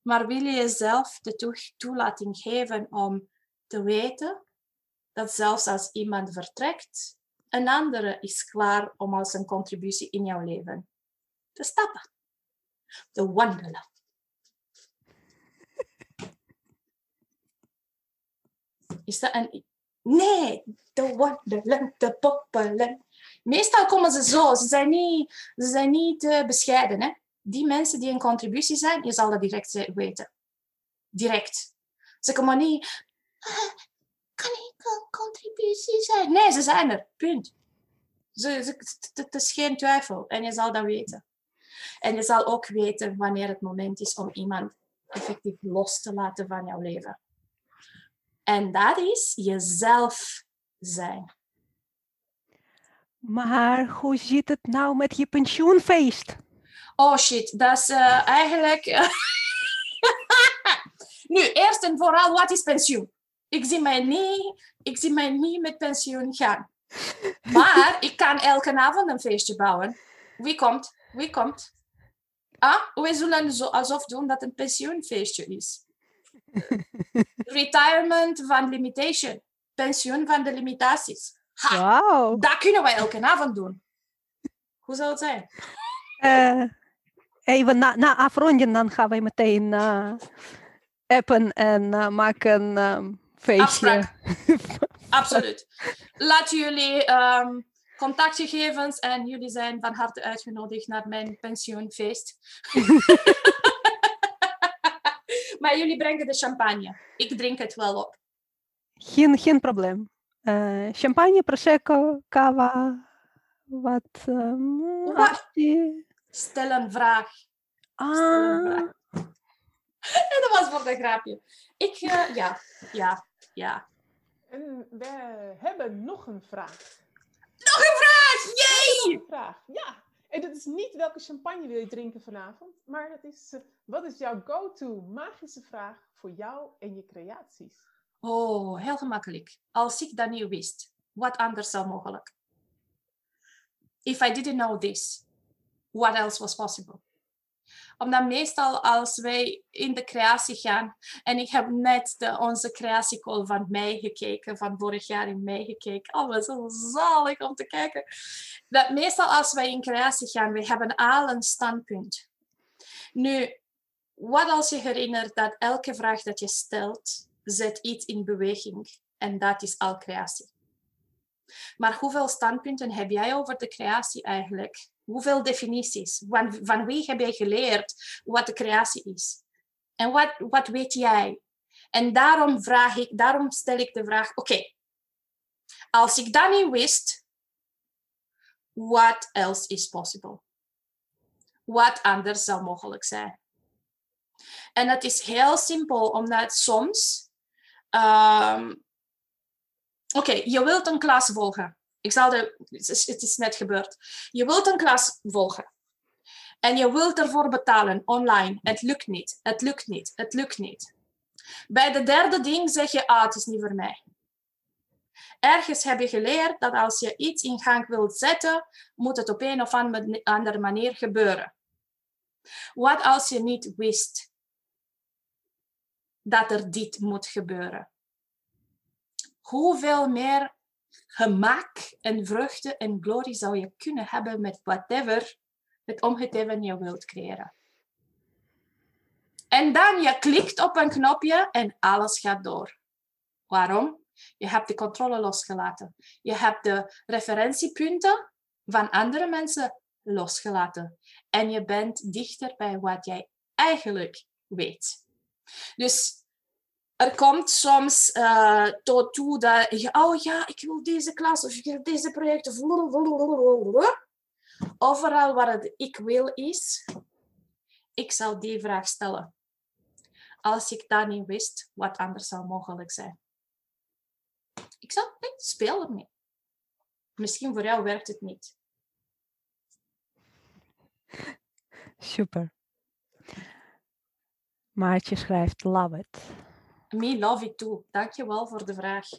Maar wil je jezelf de toelating geven om te weten dat zelfs als iemand vertrekt, een andere is klaar om als een contributie in jouw leven te stappen. De wandelen. Is dat een... Nee, de wandelen, de poppelen. Meestal komen ze zo. Ze zijn niet, ze zijn niet uh, bescheiden. Hè? Die mensen die een contributie zijn, je zal dat direct weten. Direct. Ze komen niet... Ah, kan ik een contributie zijn? Nee, ze zijn er. Punt. Het is geen twijfel. En je zal dat weten. En je zal ook weten wanneer het moment is om iemand effectief los te laten van jouw leven. En dat is jezelf zijn. Maar hoe zit het nou met je pensioenfeest? Oh shit, dat is uh, eigenlijk. nu, eerst en vooral, wat is pensioen? Ik zie mij niet, ik zie mij niet met pensioen gaan. Maar ik kan elke avond een feestje bouwen. Wie komt? Wie komt? Ah, we zullen zo alsof doen dat een pensioenfeestje is. Retirement van limitation. Pensioen van de limitaties. Ha, wow. Dat kunnen wij elke avond doen. Hoe zou het zijn? Uh, even na, na afronden, dan gaan wij meteen uh, appen en uh, maken um, feestje. Absoluut. Laat jullie um, contactgegevens en jullie zijn van harte uitgenodigd naar mijn pensioenfeest. maar jullie brengen de champagne. Ik drink het wel op. Geen, geen probleem. Uh, champagne, prosecco, cava. Wat? Um, Wat? Stel een vraag. Ah. Stel een vraag. En dat was voor de grapje. Ik, uh, ja, ja, ja. En we hebben nog een vraag. Nog een vraag! Yay! Nog een vraag, ja. En dat is niet welke champagne wil je drinken vanavond, maar dat is uh, wat is jouw go-to magische vraag voor jou en je creaties? Oh, heel gemakkelijk. Als ik dat niet wist, wat anders zou mogelijk? If I didn't know this, what else was possible? Omdat meestal als wij in de creatie gaan, en ik heb net de, onze creatiecall van mei gekeken, van vorig jaar in mei gekeken. Oh, is zo zalig om te kijken. Dat meestal als wij in creatie gaan, we hebben al een standpunt. Nu, wat als je herinnert dat elke vraag dat je stelt, zet iets in beweging. En dat is al creatie. Maar hoeveel standpunten heb jij over de creatie eigenlijk? Hoeveel definities? Van, wie heb jij geleerd wat de creatie is? En wat, wat weet jij? En daarom, vraag ik, daarom stel ik de vraag: oké, Als ik dat niet wist, what else is possible? Wat anders zou mogelijk zijn? En het is heel simpel, omdat soms... ehm, Oké, je wilt een klas volgen. Ik zal de, het, is, het is net gebeurd. Je wilt een klas volgen. En je wilt ervoor betalen online. Het lukt niet. Het lukt niet. Het lukt niet. Bij de derde ding zeg je, ah, het is niet voor mij. Ergens heb je geleerd dat als je iets in gang wilt zetten, moet het op een of andere manier gebeuren. Wat als je niet wist dat er dit moet gebeuren? Hoeveel meer gemak en vreugde en glorie zou je kunnen hebben met whatever het omgeven je wilt creëren? En dan je klikt op een knopje en alles gaat door. Waarom? Je hebt de controle losgelaten. Je hebt de referentiepunten van andere mensen losgelaten. En je bent dichter bij wat jij eigenlijk weet. Dus er komt soms uh, tot toe dat je, oh ja, ik wil deze klas of ik wil deze project. Of Overal waar het ik wil is, ik zal die vraag stellen. Als ik dat niet wist, wat anders zou mogelijk zijn. Ik zou, ik speel ermee. Misschien voor jou werkt het niet. Super. Maartje schrijft love it. Me love it too. Dankjewel voor de vraag.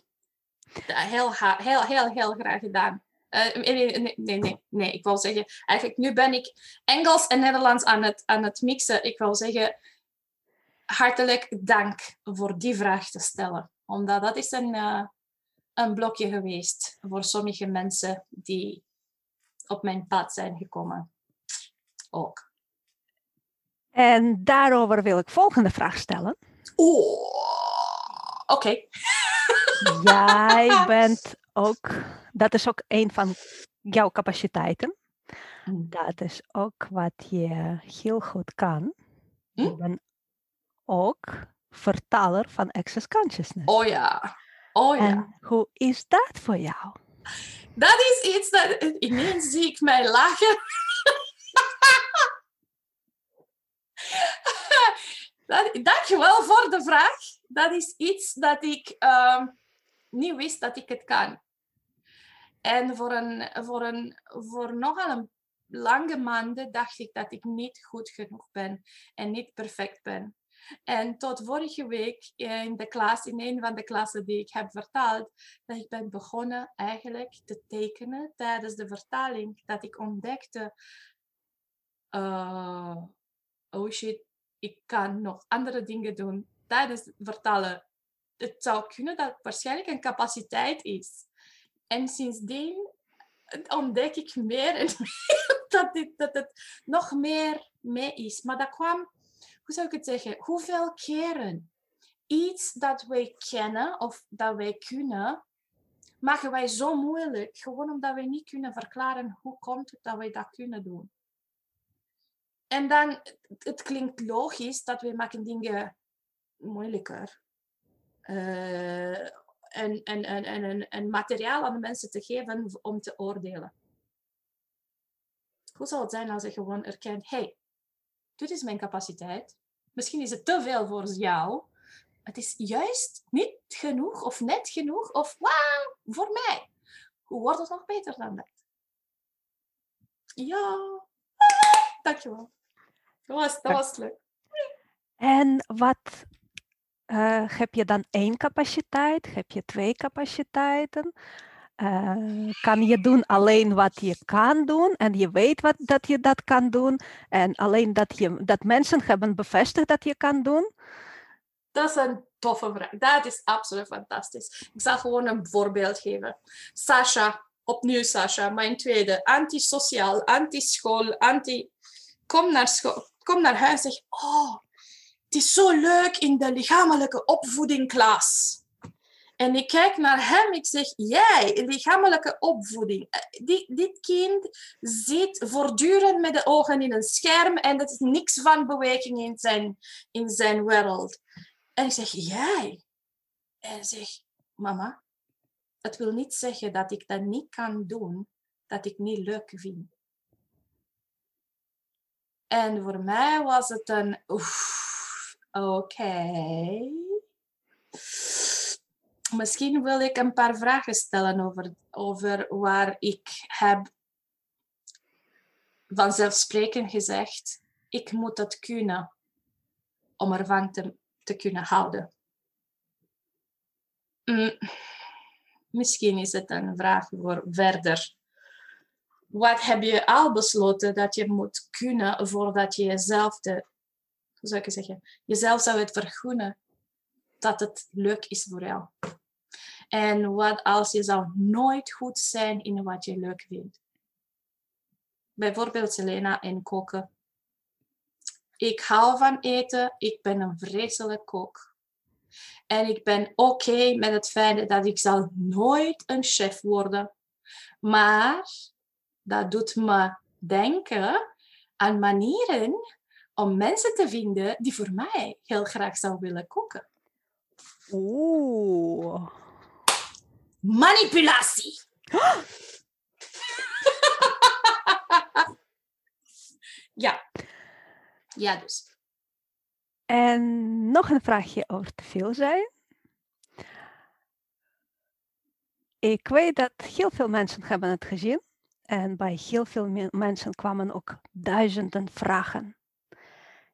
Heel, heel, heel, heel graag gedaan. Uh, nee, nee, nee, nee, nee, ik wil zeggen, eigenlijk nu ben ik Engels en Nederlands aan het, aan het mixen. Ik wil zeggen, hartelijk dank voor die vraag te stellen. Omdat dat is een, uh, een blokje geweest voor sommige mensen die op mijn pad zijn gekomen. Ook. En daarover wil ik volgende vraag stellen. Oh, oké. Jij bent ook, dat is ook een van jouw capaciteiten. Mm. Dat is ook wat je heel goed kan. Je Hm? bent ook vertaler van Access Consciousness. Oh ja. Oh ja. En hoe is dat voor jou? Dat is iets dat ineens zie ik mij lachen. dat, dankjewel voor de vraag. Dat is iets dat ik ehm, niet wist dat ik het kan. En voor, een, voor, een, voor nogal een lange maanden dacht ik dat ik niet goed genoeg ben en niet perfect ben. En tot vorige week in de klas, in een van de klassen die ik heb vertaald, dat ik ben begonnen eigenlijk te tekenen tijdens de vertaling. Dat ik ontdekte, uh, oh shit, ik kan nog andere dingen doen tijdens vertalen. Het zou kunnen dat het waarschijnlijk een capaciteit is. En sindsdien ontdek ik meer en meer dat, dit, dat het nog meer mee is. Maar dat kwam hoe zou ik het zeggen, hoeveel keren iets dat wij kennen of dat wij kunnen, maken wij zo moeilijk, gewoon omdat wij niet kunnen verklaren hoe komt het dat wij dat kunnen doen. En dan, het, klinkt logisch dat wij maken dingen moeilijker. Uh, en, en, en, en, en materiaal aan de mensen te geven om te oordelen. Hoe zou het zijn als je gewoon erkent, hey, dit is mijn capaciteit. Misschien is het te veel voor jou. Het is juist niet genoeg of net genoeg of wauw, voor mij. Hoe wordt het nog beter dan dat? Ja, dankjewel. Dat was, dat was leuk. En wat uh, heb je dan één capaciteit? Heb je twee capaciteiten? Uh, kan je doen alleen wat je kan doen en je weet wat, dat je dat kan doen en alleen dat, je, dat mensen hebben bevestigd dat je kan doen? Dat is een toffe vraag. Dat is absoluut fantastisch. Ik zal gewoon een voorbeeld geven. Sasha, opnieuw Sasha, mijn tweede. Antisociaal, anti-school, anti... Kom naar, school, kom naar huis en zeg, oh, het is zo leuk in de lichamelijke opvoeding klas. En ik kijk naar hem, ik zeg, jij, lichamelijke opvoeding. Die, dit kind zit voortdurend met de ogen in een scherm en er is niks van beweging in zijn, in zijn wereld. En ik zeg, jij? En zegt, mama, het wil niet zeggen dat ik dat niet kan doen, dat ik niet leuk vind. En voor mij was het een, oké. Misschien wil ik een paar vragen stellen over, over waar ik heb vanzelfsprekend gezegd, ik moet het kunnen om ervan te, te kunnen houden. Mm, Misschien is het een vraag voor verder. Wat heb je al besloten dat je moet kunnen voordat je jezelf, de, hoe zou ik zeggen, jezelf zou het vergunnen dat het leuk is voor jou? En wat als je zou nooit goed zijn in wat je leuk vindt? Bijvoorbeeld Selena en koken. Ik hou van eten, ik ben een vreselijk kok. En ik ben oké met het feit dat ik zal nooit een chef worden. Maar dat doet me denken aan manieren om mensen te vinden die voor mij heel graag zouden willen koken. Oeh. Manipulatie. ja. Ja, dus. En nog een vraagje over te veel zijn. Ik weet dat heel veel mensen hebben het gezien. En bij heel veel me- mensen kwamen ook duizenden vragen.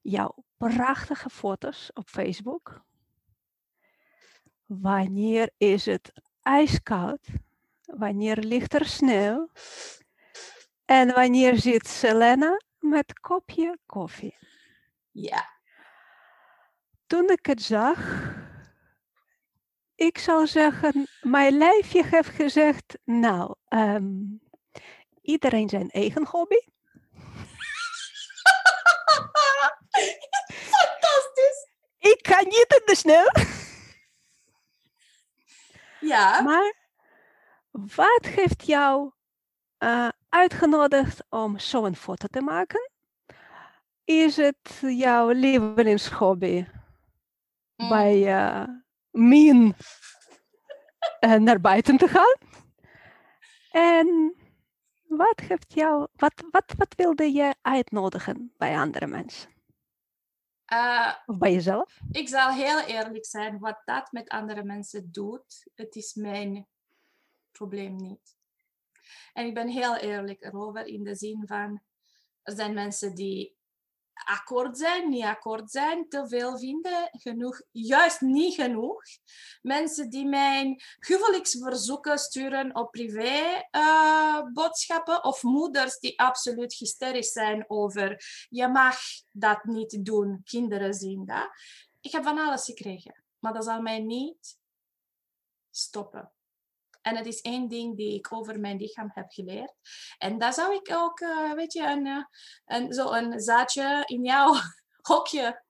Jouw prachtige foto's op Facebook. Wanneer is het ijskoud? Wanneer ligt er sneeuw? En wanneer zit Selena met kopje koffie? Ja. Toen ik het zag, ik zou zeggen, mijn lijfje heeft gezegd, nou, ehm, iedereen zijn eigen hobby. Fantastisch. Ik kan niet in de sneeuw. Ja. Maar wat heeft jou eh, uitgenodigd om zo'n foto te maken? Is het jouw lievelingshobby? Mm. bij eh Mien eh, naar buiten te gaan. En wat, heeft jou, wat, wat, wat wilde je uitnodigen bij andere mensen? Eh, Of bij jezelf? ik zal heel eerlijk zijn, wat dat met andere mensen doet, het is mijn probleem niet. En ik ben heel eerlijk erover in de zin van, er zijn mensen die akkoord zijn, niet akkoord zijn, te veel vinden, genoeg, juist niet genoeg. Mensen die mijn huwelijksverzoeken sturen op privé eh, boodschappen of moeders die absoluut hysterisch zijn over je mag dat niet doen, kinderen zien dat. Ik heb van alles gekregen, maar dat zal mij niet stoppen. En het is één ding die ik over mijn lichaam heb geleerd. En daar zou ik ook, eh, weet je, een, eh, een, zo een zaadje in jouw hokje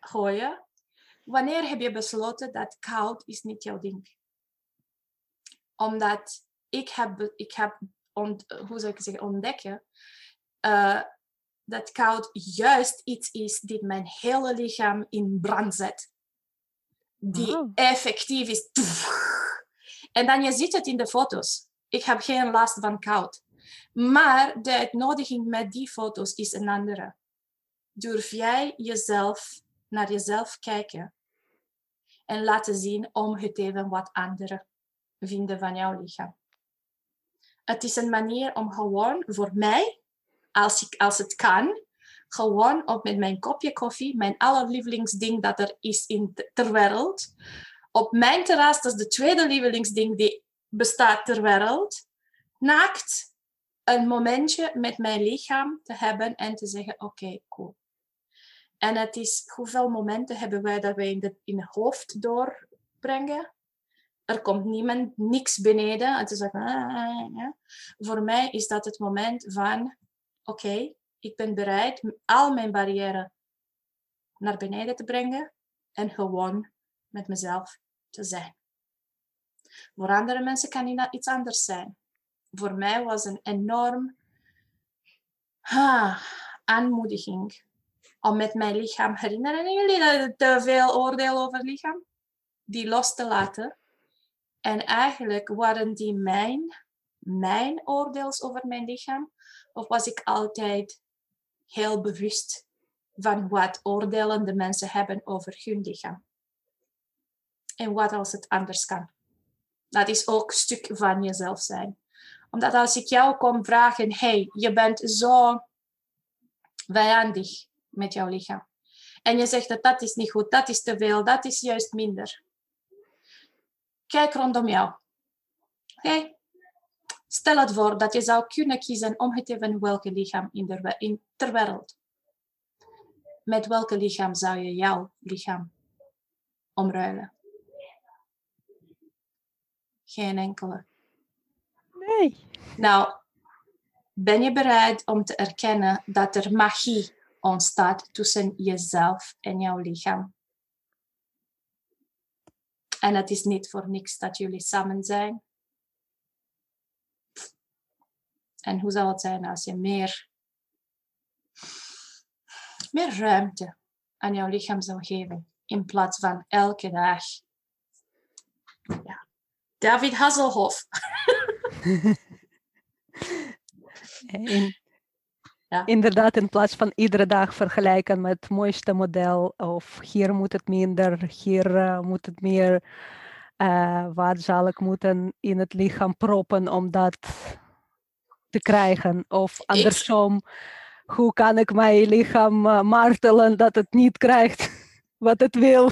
gooien. Wanneer heb je besloten dat koud is niet jouw ding? Omdat ik heb, ik heb ont, hoe zou ik zeggen, ontdekken eh, dat koud juist iets is die mijn hele lichaam in brand zet. Die Oh. effectief is. En dan je ziet het in de foto's. Ik heb geen last van koud. Maar de uitnodiging met die foto's is een andere. Durf jij jezelf naar jezelf kijken en laten zien om het even wat anderen vinden van jouw lichaam. Het is een manier om gewoon voor mij, als, ik, als het kan, gewoon op met mijn kopje koffie, mijn allerlievelingsding dat er is in ter wereld, op mijn terras, dat is de tweede lievelingsding die bestaat ter wereld, naakt een momentje met mijn lichaam te hebben en te zeggen, oké, cool. En het is, hoeveel momenten hebben wij dat wij in, in het hoofd doorbrengen? Er komt niemand, niks beneden. Het is like, ah, ja. Voor mij is dat het moment van, oké, ik ben bereid al mijn barrières naar beneden te brengen en gewoon met mezelf zijn. Voor andere mensen kan dat iets anders zijn. Voor mij was een enorm ah, aanmoediging om met mijn lichaam herinneren jullie dat te veel oordeel over lichaam? Die los te laten En eigenlijk waren die mijn, mijn oordeels over mijn lichaam, of was ik altijd heel bewust van wat oordelende mensen hebben over hun lichaam? En wat als het anders kan? Dat is ook een stuk van jezelf zijn. Omdat als ik jou kom vragen, hey, je bent zo vijandig met jouw lichaam. En je zegt dat dat is niet goed, dat is te veel, dat is juist minder. Kijk rondom jou. Oké? Stel het voor dat je zou kunnen kiezen om het even welke lichaam in, de, in ter wereld. Met welke lichaam zou je jouw lichaam omruilen? Geen enkele. Nee. Nou, ben je bereid om te erkennen dat er magie ontstaat tussen jezelf en jouw lichaam? En het is niet voor niks dat jullie samen zijn. En hoe zou het zijn als je meer, meer ruimte aan jouw lichaam zou geven in plaats van elke dag? Ja. David Hasselhoff. In, Ja. Inderdaad, in plaats van iedere dag vergelijken met het mooiste model. Of hier moet het minder, hier eh, moet het meer. eh, wat zal ik moeten in het lichaam proppen om dat te krijgen? Of andersom, hoe kan ik mijn lichaam eh, martelen dat het niet krijgt wat het wil?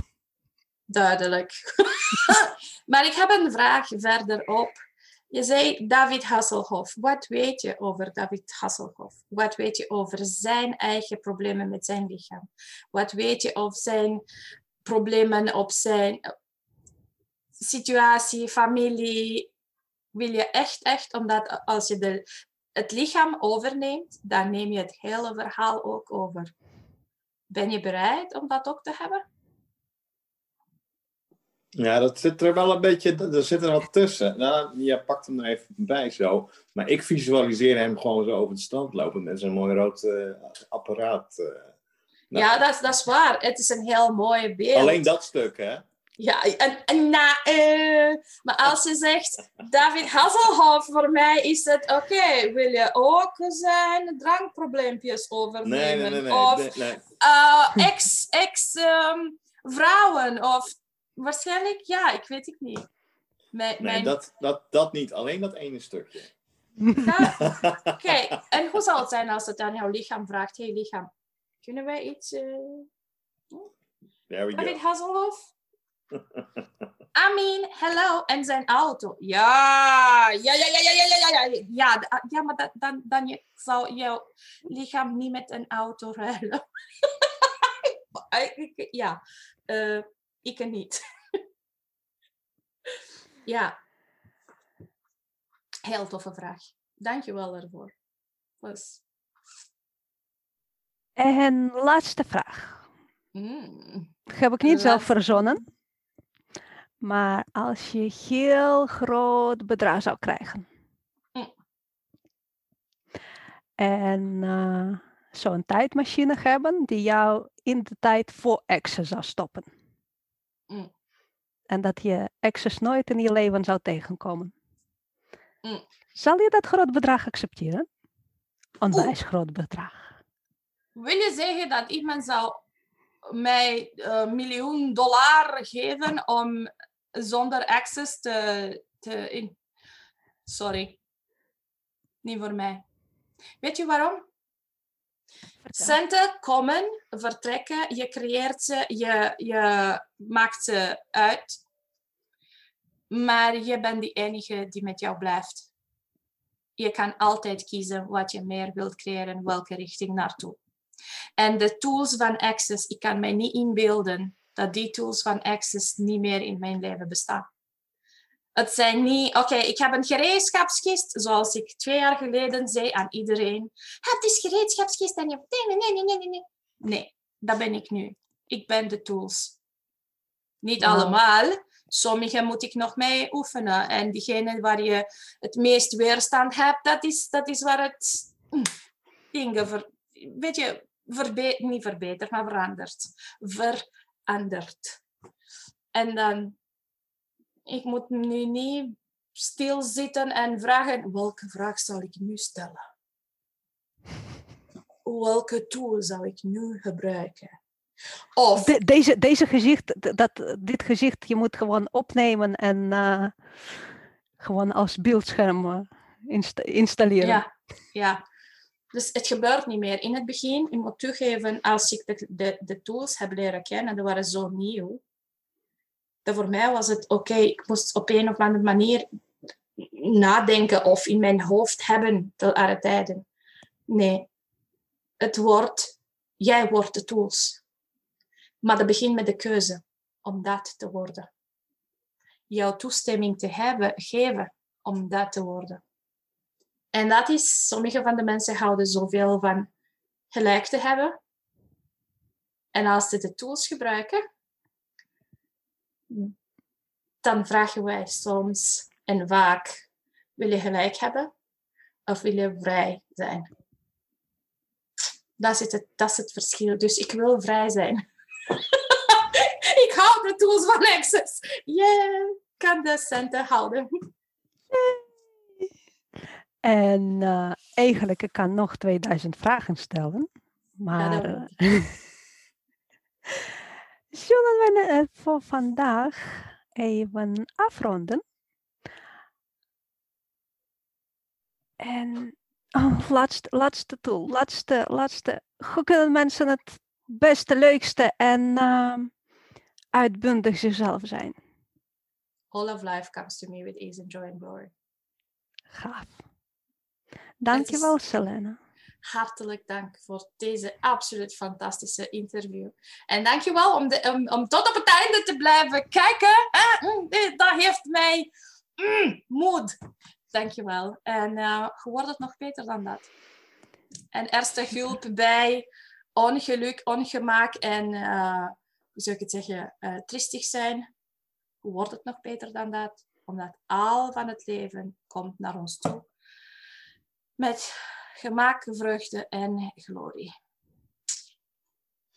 Duidelijk. maar ik heb een vraag verderop. Je zei David Hasselhoff. Wat weet je over David Hasselhoff? Wat weet je over zijn eigen problemen met zijn lichaam? Wat weet je over zijn problemen op zijn eh, situatie, familie? Wil je echt, echt, omdat als je de, het lichaam overneemt, dan neem je het hele verhaal ook over. Ben je bereid om dat ook te hebben? Ja, dat zit er wel een beetje, er zit er wat tussen. Nou, je pakt hem er even bij zo. Maar ik visualiseer hem gewoon zo over het strand lopen met zo'n mooi rood eh, apparaat. eh. Nou, Ja, dat, is- dat is waar. Het is een heel mooi beeld. Alleen dat stuk, hè? Ja, en, en na, eh, maar als je zegt David Hasselhoff, voor mij is het oké. wil je ook zijn drankprobleempjes overnemen? Nee, nee, nee. Of ex, ex ehm, vrouwen? Of waarschijnlijk, ja, ik weet het niet. Mijn, Nee, mijn, dat, dat, dat niet. Alleen dat ene stukje. Ja, Oké, en hoe zal het zijn als het aan jouw lichaam vraagt? hey, lichaam, kunnen wij iets... eh, There we David go. Hasselhoff? Amin, hello. En zijn auto. Ja, ja, ja, ja, ja, ja, ja, ja, ja. Ah, ja maar dat, dan, dan je, zou jouw lichaam niet met een auto ruilen. Ja, eh, ik niet. ja. Heel toffe vraag. Dank je wel daarvoor. Was, En laatste vraag. mm, Heb ik niet zelf verzonnen. Maar als je heel groot bedrag zou krijgen. Mm. En eh, zo'n tijdmachine hebben die jou in de tijd voor exen zou stoppen. En dat je exes nooit in je leven zou tegenkomen. Mm. Zal je dat groot bedrag accepteren? Onwijs groot bedrag. Wil je zeggen dat iemand zou mij een miljoen dollar geven om zonder access te... te in... Sorry. Niet voor mij. Weet je waarom? Vertel. Centen komen, vertrekken, je creëert ze, je, je maakt ze uit. Maar je bent de enige die met jou blijft. Je kan altijd kiezen wat je meer wilt creëren, welke richting naartoe. En de tools van Access, ik kan mij niet inbeelden dat die tools van Access niet meer in mijn leven bestaan. Het zijn niet, oké, ik heb een gereedschapskist, zoals ik twee jaar geleden zei aan iedereen. Het is gereedschapskist en je... Nee, nee, nee, nee, nee, nee. Nee, dat ben ik nu. Ik ben de tools. Niet allemaal. Sommige moet ik nog mee oefenen. En diegene waar je het meest weerstand hebt, dat is, dat is waar het dingen ver, weet je, verbe niet verbetert, maar verandert. Verandert. En dan Ik moet nu niet stilzitten en vragen, welke vraag zal ik nu stellen? Welke tool zou ik nu gebruiken? Of, De- deze, deze gezicht, dat, dit gezicht, je moet gewoon opnemen en eh, gewoon als beeldscherm eh, insta- installeren. ja, ja. Dus het gebeurt niet meer. In het begin, ik moet toegeven, als ik de, de, de tools heb leren kennen, die waren zo nieuw. Dat voor mij was het oké, ik moest op een of andere manier nadenken of in mijn hoofd hebben te alle tijden. Nee, het wordt, jij wordt de tools. Maar dat begint met de keuze om dat te worden. Jouw toestemming te hebben, geven om dat te worden. En dat is, sommige van de mensen houden zoveel van gelijk te hebben. En als ze de tools gebruiken, dan vragen wij soms en vaak, wil je gelijk hebben of wil je vrij zijn? Dat is het, dat is het verschil. Dus ik wil vrij zijn. ik hou de tools van Access. Yeah, kan de centen houden. En eh, eigenlijk, ik kan nog 2000 vragen stellen. Maar eh, zullen we eh, voor vandaag even afronden? En oh, laatste, laatste tool, laatste, laatste. Hoe kunnen mensen het beste, leukste en ehm, uitbundig zichzelf zijn? All of life comes to me with ease and joy and glory. Gaaf. Dankjewel, Selena. hartelijk dank voor deze absoluut fantastische interview. En dankjewel om, de, om, om tot op het einde te blijven kijken. hè. Mm, Dat heeft mij mm, moed. Dankjewel. En eh hoe wordt het nog beter dan dat? En eerste hulp bij ongeluk, ongemak en, eh, hoe zou ik het zeggen, eh tristig zijn. Hoe wordt het nog beter dan dat? Omdat al van het leven komt naar ons toe. Met gemak, vreugde en glorie.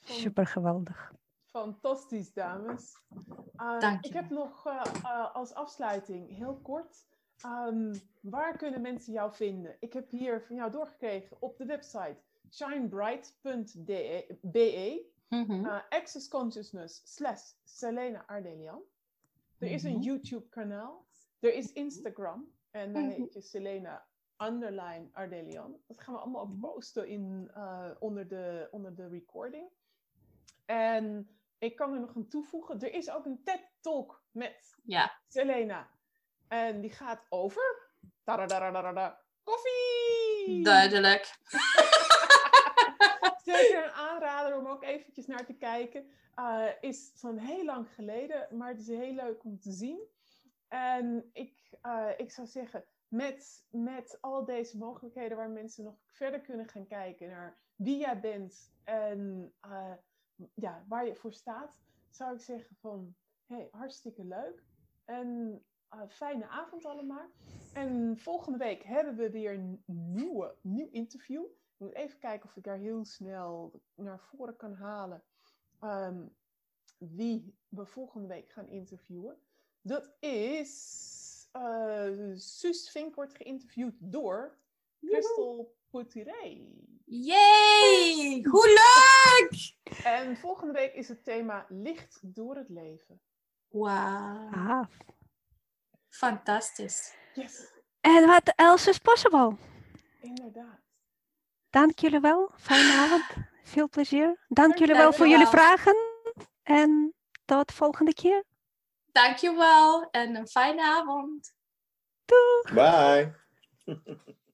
Super geweldig. Fantastisch, dames. Uh, Dank ik je. heb nog eh, eh, als afsluiting heel kort. ehm, waar kunnen mensen jou vinden? Ik heb hier van jou doorgekregen op de website shinebright.be, Mhm. uh, Access Consciousness slash Selena Ardelian. Er is een Mhm. YouTube kanaal. Er is Instagram. En daar Mhm. heet je Selena underline Ardelian. Dat gaan we allemaal op posten in, eh, onder, de, onder de recording. En ik kan er nog een toevoegen. Er is ook een TED-talk met Ja, Selena. En die gaat over... Koffie! duidelijk. Zeker een aanrader om ook eventjes naar te kijken. Uh, is van heel lang geleden, maar het is heel leuk om te zien. En ik, uh, ik zou zeggen, met, met al deze mogelijkheden waar mensen nog verder kunnen gaan kijken naar wie jij bent en uh, ja, waar je voor staat, zou ik zeggen van, hey, hartstikke leuk. En fijne avond allemaal. En volgende week hebben we weer een nieuwe, nieuw interview. Ik moet even kijken of ik daar heel snel naar voren kan halen. Um, wie we volgende week gaan interviewen. Dat is uh, Suus Vink wordt geïnterviewd door Christel Poutiré. Yay! Hoe leuk! En volgende week is het thema licht door het leven. Wauw. Fantastisch. Yes, En what else is possible? inderdaad. Dank jullie wel. Fijne avond. Veel plezier. Dank jullie wel voor jullie vragen. En tot volgende keer. Dankjewel en een fijne avond. Doeg! Bye.